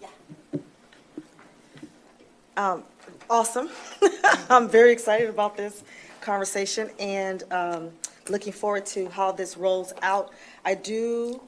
Yeah. Um, awesome. I'm very excited about this conversation and um, looking forward to how this rolls out. I do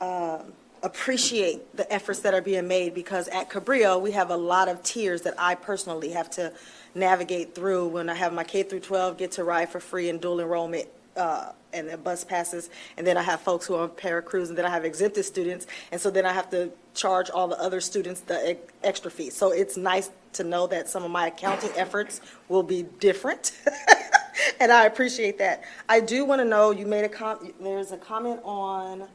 um, appreciate the efforts that are being made because at Cabrillo, we have a lot of tiers that I personally have to navigate through when I have my K through 12 get to ride for free and dual enrollment uh, and the bus passes, and then I have folks who are on Paracruz, and then I have exempted students, and so then I have to charge all the other students the e- extra fee. So it's nice to know that some of my accounting efforts will be different, and I appreciate that. I do want to know, you made a com, there's a comment on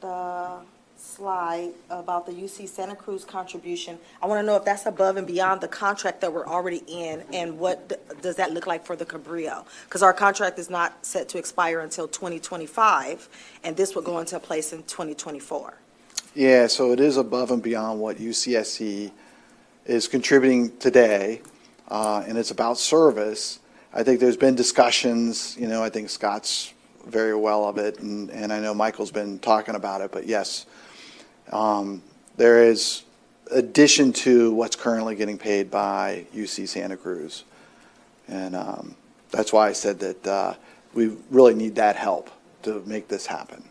the slide about the UC Santa Cruz contribution. I want to know if that's above and beyond the contract that we're already in, and what d- does that look like for the Cabrillo? Because our contract is not set to expire until 2025, and this would go into place in 2024. Yeah, so it is above and beyond what UCSC is contributing today, uh, and it's about service. I think there's been discussions, you know, I think Scott's very well of it, and, and I know Michael's been talking about it, but yes, there is addition to what's currently getting paid by UC Santa Cruz. And um, that's why I said that uh, we really need that help to make this happen.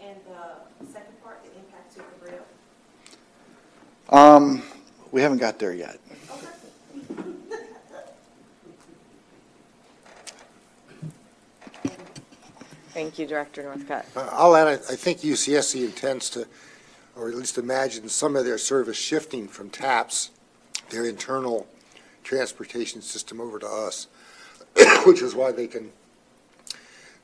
And the second part, the impact to Cabrillo? Um, we haven't got there yet. Thank you, Director Northcutt. Uh, I'll add, I I think UCSC intends to, or at least imagine some of their service shifting from TAPS, their internal transportation system, over to us, which is why they can,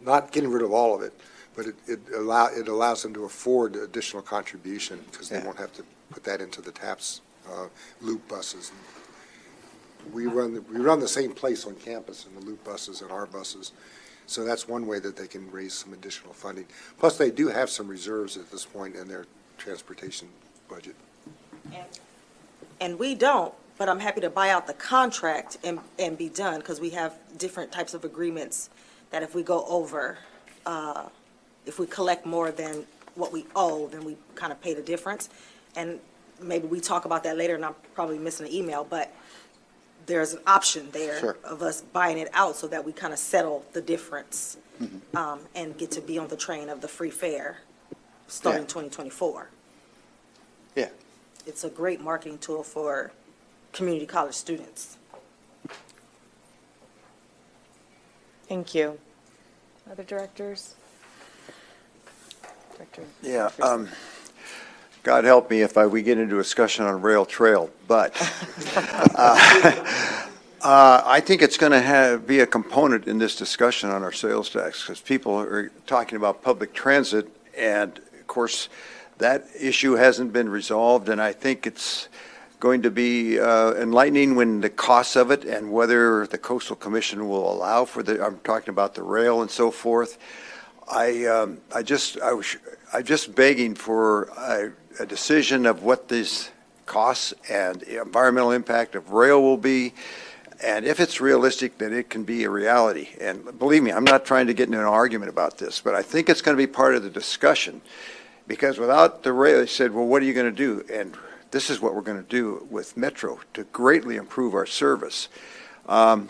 not getting rid of all of it, but it, it allow, it allows them to afford additional contribution, because they Yeah. won't have to put that into the TAPS uh, loop buses. We run, the- we run the same place on campus in the loop buses and our buses. So that's one way that they can raise some additional funding. Plus, they do have some reserves at this point in their transportation budget. And we don't, but I'm happy to buy out the contract and, and be done, because we have different types of agreements that if we go over, uh, if we collect more than what we owe, then we kind of pay the difference. And maybe we talk about that later, and I'm probably missing an email, but there's an option there Sure. of us buying it out so that we kind of settle the difference um, and get to be on the train of the free fare starting Yeah. 2024 Yeah. it's a great marketing tool for community college students. Thank you. Other directors? Director? Yeah, um, God help me if I, we get into a discussion on rail trail, but, uh, uh, I think it's gonna be a component in this discussion on our sales tax, because people are talking about public transit, and of course, that issue hasn't been resolved, and I think it's going to be uh, enlightening when the costs of it and whether the coastal commission will allow for the, I'm talking about the rail and so forth. I, um, I just, I was, I'm just begging for a, a decision of what these costs and environmental impact of rail will be, and if it's realistic, that it can be a reality. And believe me, I'm not trying to get into an argument about this, but I think it's going to be part of the discussion, because without the rail, they said, well, what are you going to do? And this is what we're going to do with Metro to greatly improve our service. Um,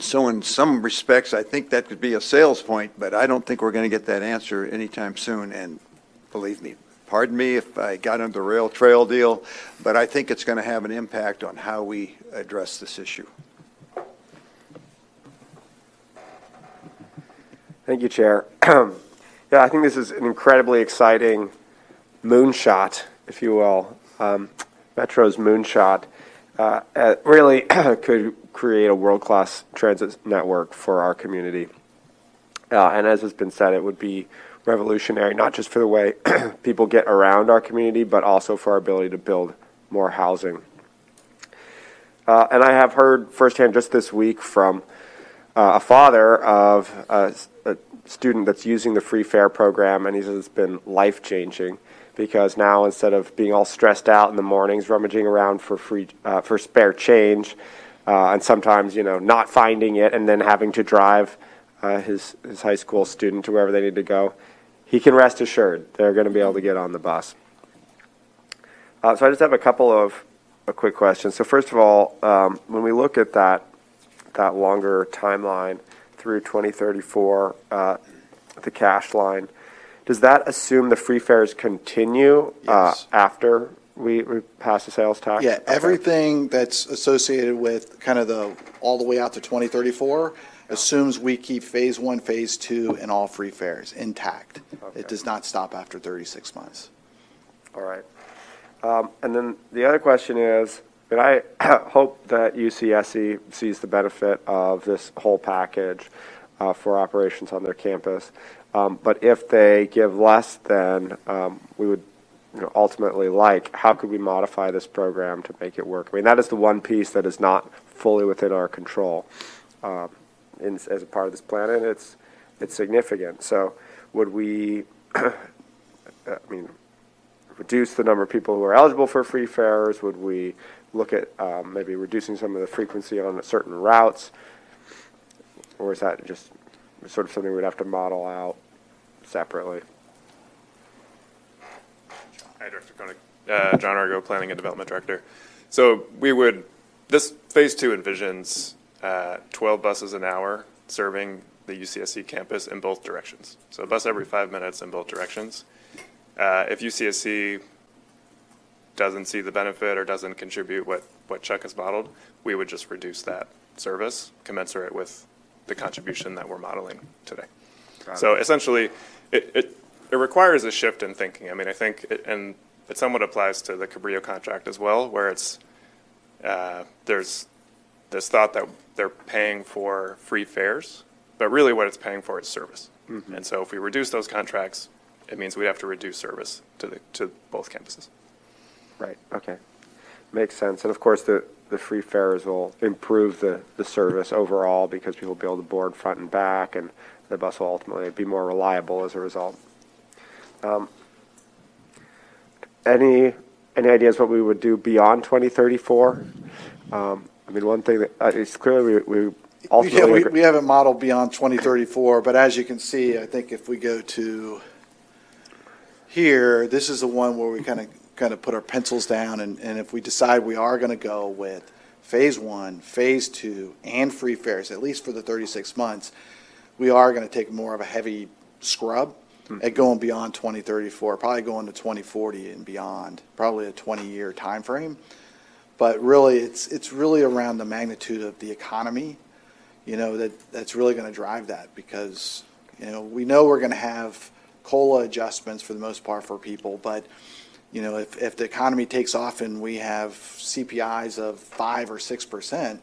so in some respects, I think that could be a sales point, but I don't think we're going to get that answer anytime soon. And believe me, pardon me if I got into the rail trail deal, but I think it's going to have an impact on how we address this issue. Thank you, Chair. Yeah, I think this is an incredibly exciting moonshot, if you will. Um, Metro's moonshot uh, uh, really could create a world-class transit network for our community. Uh, and as has been said, it would be revolutionary, not just for the way people get around our community, but also for our ability to build more housing. Uh, and I have heard firsthand just this week from uh, a father of a, a student that's using the free fare program, and he says it's been life changing because now instead of being all stressed out in the mornings, rummaging around for free uh, for spare change, uh, and sometimes you know not finding it, and then having to drive uh, his his high school student to wherever they need to go, he can rest assured they're going to be able to get on the bus. Uh, so I just have a couple of uh, quick questions. So first of all, um, when we look at that that longer timeline through 2034, uh, the cash line, does that assume the free fares continue uh, Yes. after we, we pass the sales tax? Yeah, Okay. everything that's associated with kind of the, all the way out to 2034 assumes we keep Phase 1, Phase 2, and all free fares intact. It does not stop after 36 months. All right. Um, And then the other question is, and I hope that UCSC sees the benefit of this whole package uh, for operations on their campus. Um, But if they give less than um, we would you know, ultimately like, how could we modify this program to make it work? I mean, that is the one piece that is not fully within our control um, in, as a part of this plan, and it's, it's significant. So would we, I mean, reduce the number of people who are eligible for free fares? Would we look at um, maybe reducing some of the frequency on certain routes? Or is that just sort of something we'd have to model out separately? Hi, Director Koenig. Uh, John Urgo, Planning and Development Director. So we would, this Phase Two envisions uh, 12 buses an hour serving the UCSC campus in both directions. So a bus every five minutes in both directions. Uh, If UCSC doesn't see the benefit or doesn't contribute what, what Chuck has modeled, we would just reduce that service commensurate with the contribution that we're modeling today. So essentially, it, it, it requires a shift in thinking. I mean, I think, it- and it somewhat applies to the Cabrillo contract as well, where it's, uh, there's this thought that they're paying for free fares, but really what it's paying for is service. And so if we reduce those contracts, it means we'd have to reduce service to the, to both campuses. Right, okay. Makes sense. And of course, the, the free fares will improve the, the service overall because people will be able to board front and back, and the bus will ultimately be more reliable as a result. Um, Any, any ideas what we would do beyond 2034? Um, I mean, one thing that, uh, it's clearly we, we Yeah, we, agree- we haven't modeled beyond 2034, but as you can see, I think if we go to here, this is the one where we kind of, kind of put our pencils down, and, and if we decide we are going to go with Phase One, Phase Two, and free fares, at least for the 36 months, we are going to take more of a heavy scrub hmm. at going beyond 2034, probably going to 2040 and beyond, probably a 20-year timeframe. But really, it's, it's really around the magnitude of the economy, you know, that, that's really going to drive that because, you know, we know we're going to have COLA adjustments for the most part for people, but, you know, if, if the economy takes off and we have CPIs of five or six percent,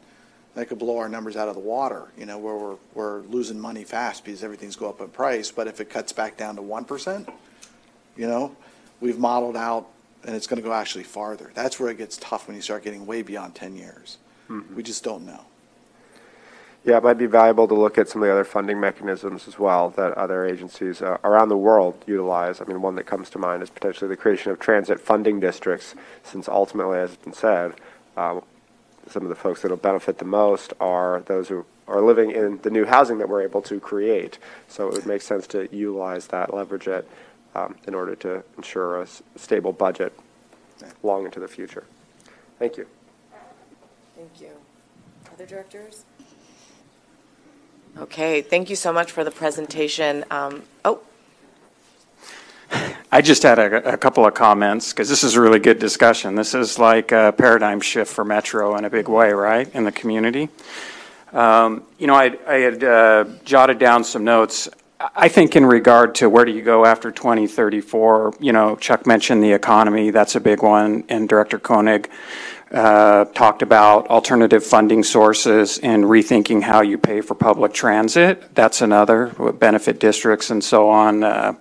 that could blow our numbers out of the water, you know, where we're, we're losing money fast because everything's go up in price. But if it cuts back down to one percent, you know, we've modeled out, and it's going to go actually farther. That's where it gets tough when you start getting way beyond 10 years. We just don't know. Yeah, it might be valuable to look at some of the other funding mechanisms as well that other agencies uh, around the world utilize. I mean, one that comes to mind is potentially the creation of transit funding districts, since ultimately, as has been said, uh, some of the folks that will benefit the most are those who are living in the new housing that we're able to create. So it would make sense to utilize that, leverage it, um, in order to ensure a s- stable budget long into the future. Thank you. Thank you. Other directors? Okay, thank you so much for the presentation. Um, Oh, I just had a, a couple of comments, because this is a really good discussion. This is like a paradigm shift for Metro in a big way, right, in the community? Um, You know, I, I had uh, jotted down some notes. I think in regard to where do you go after 2034, you know, Chuck mentioned the economy, that's a big one, and Director Koenig uh, talked about alternative funding sources and rethinking how you pay for public transit. That's another, benefit districts and so on. Uh,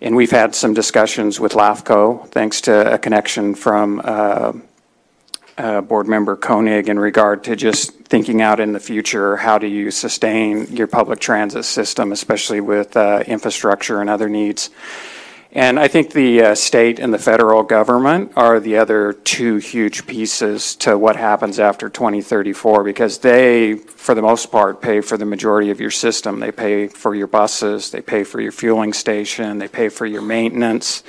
and we've had some discussions with LAFCO, thanks to a connection from uh, uh, Board Member Koenig in regard to just thinking out in the future, how do you sustain your public transit system, especially with uh, infrastructure and other needs. And I think the uh, state and the federal government are the other two huge pieces to what happens after 2034 because they, for the most part, pay for the majority of your system. They pay for your buses, they pay for your fueling station, they pay for your maintenance.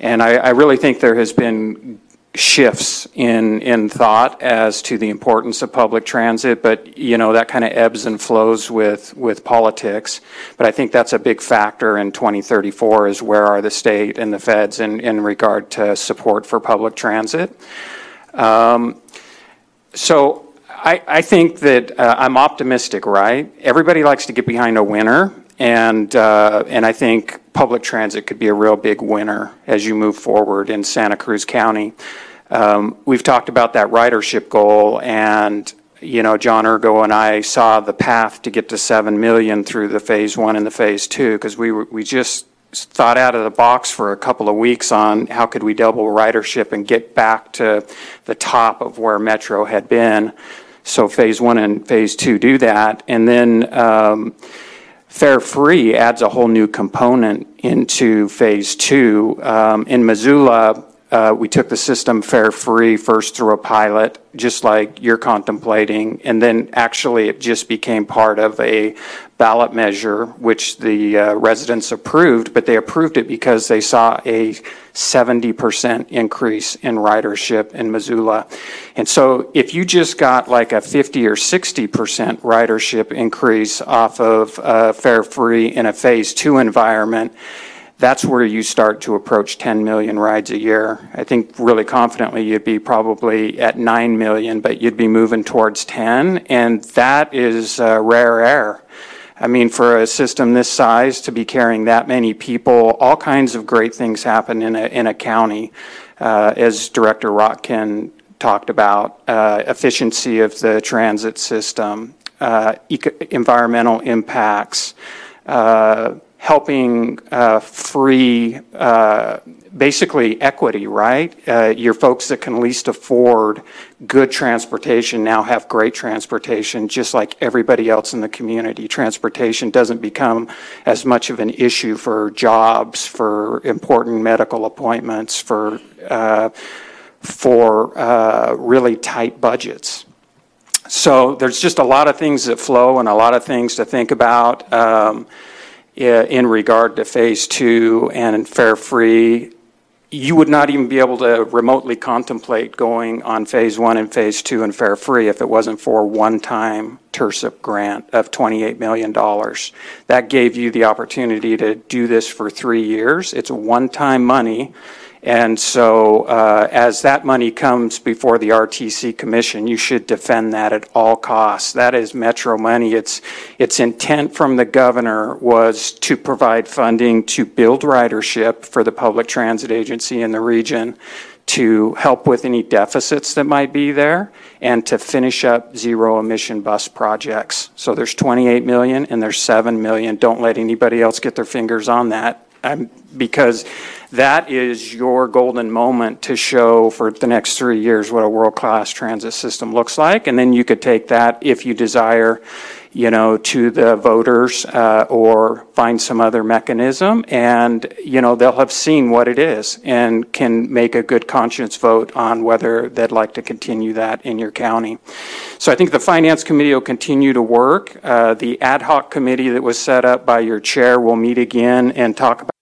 And I, I really think there has been shifts in, in thought as to the importance of public transit, but, you know, that kind of ebbs and flows with, with politics. But I think that's a big factor in 2034 is where are the state and the feds in, in regard to support for public transit. Um, so I, I think that uh, I'm optimistic, right? Everybody likes to get behind a winner, and, uh, and I think public transit could be a real big winner as you move forward in Santa Cruz County. Um, we've talked about that ridership goal, and you know, John Urgo and I saw the path to get to seven million through the phase one and the phase two because we we just thought out of the box for a couple of weeks on how could we double ridership and get back to the top of where Metro had been. So phase one and phase two do that, and then. Um, Fare free adds a whole new component into phase two. Um, in Missoula, uh, we took the system fare free first through a pilot, just like you're contemplating, and then actually it just became part of a ballot measure, which the uh, residents approved, but they approved it because they saw a 70% increase in ridership in Missoula. And so if you just got like a 50 or 60% ridership increase off of uh, fare free in a phase two environment, that's where you start to approach 10 million rides a year. I think really confidently you'd be probably at 9 million, but you'd be moving towards 10, and that is uh, rare air. I mean, for a system this size to be carrying that many people, all kinds of great things happen in a, in a county, uh, as Director Rotkin talked about, uh, efficiency of the transit system, uh, eco- environmental impacts, uh, helping uh, free uh, basically equity, right? Uh, your folks that can least afford good transportation now have great transportation, just like everybody else in the community. Transportation doesn't become as much of an issue for jobs, for important medical appointments, for uh, for uh, really tight budgets. So there's just a lot of things that flow and a lot of things to think about. Um, in regard to phase two and fare free, you would not even be able to remotely contemplate going on phase one and phase two and fare free if it wasn't for one time TIRCP grant of $28 million. That gave you the opportunity to do this for three years. It's one time money and so, uh, as that money comes before the RTC Commission, you should defend that at all costs. That is Metro money. Its its intent from the governor was to provide funding to build ridership for the public transit agency in the region, to help with any deficits that might be there, and to finish up zero emission bus projects. So there's 28 million and there's 7 million. Don't let anybody else get their fingers on that. I'm, because that is your golden moment to show for the next three years what a world-class transit system looks like. And then you could take that if you desire, you know, to the voters uh, or find some other mechanism. And, you know, they'll have seen what it is and can make a good conscience vote on whether they'd like to continue that in your county. So I think the Finance Committee will continue to work. Uh, the ad hoc committee that was set up by your chair will meet again and talk about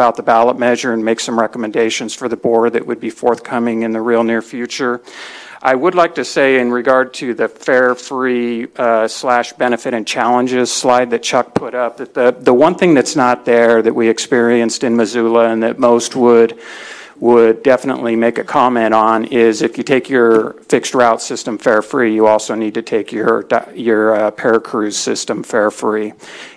about the ballot measure and make some recommendations for the board that would be forthcoming in the real near future. I would like to say in regard to the fare, free uh, slash benefit and challenges slide that Chuck put up, that the, the one thing that's not there that we experienced in Missoula and that most would would definitely make a comment on is if you take your fixed route system fare free, you also need to take your your uh, Paracruz system fare free.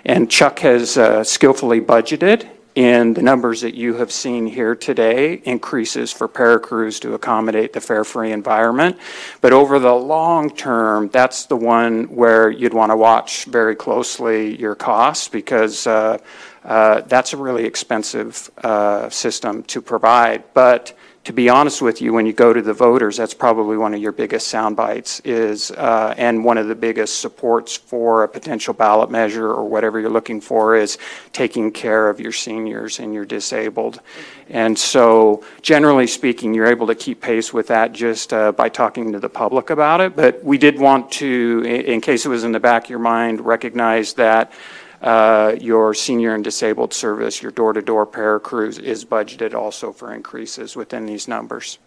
And Chuck has uh, skillfully budgeted in the numbers that you have seen here today, increases for Paracruz to accommodate the fare-free environment. But over the long term, that's the one where you'd want to watch very closely your costs because uh, uh, that's a really expensive uh, system to provide. But to be honest with you, when you go to the voters, that's probably one of your biggest sound bites is, uh, and one of the biggest supports for a potential ballot measure or whatever you're looking for is taking care of your seniors and your disabled. And so generally speaking, you're able to keep pace with that just uh, by talking to the public about it. But we did want to, in in case it was in the back of your mind, recognize that uh, your senior and disabled service, your door-to-door Paracruz is budgeted also for increases within these numbers.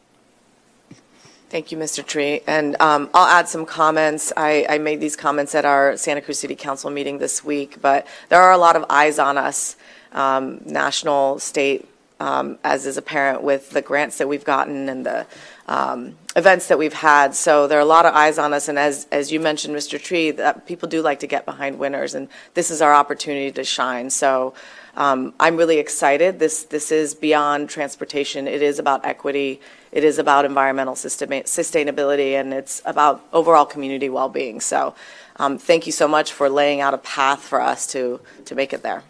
Thank you, Mr. Tree. And um, I'll add some comments. I, I made these comments at our Santa Cruz City Council meeting this week, but there are a lot of eyes on us, um, national, state, um, as is apparent with the grants that we've gotten and the um, events that we've had. So there are a lot of eyes on us, and as, as you mentioned, Mr. Tree, that people do like to get behind winners, and this is our opportunity to shine. So um, I'm really excited. This, this is beyond transportation. It is about equity. It is about environmental system- sustainability, and it's about overall community well-being. So um, thank you so much for laying out a path for us to, to make it there.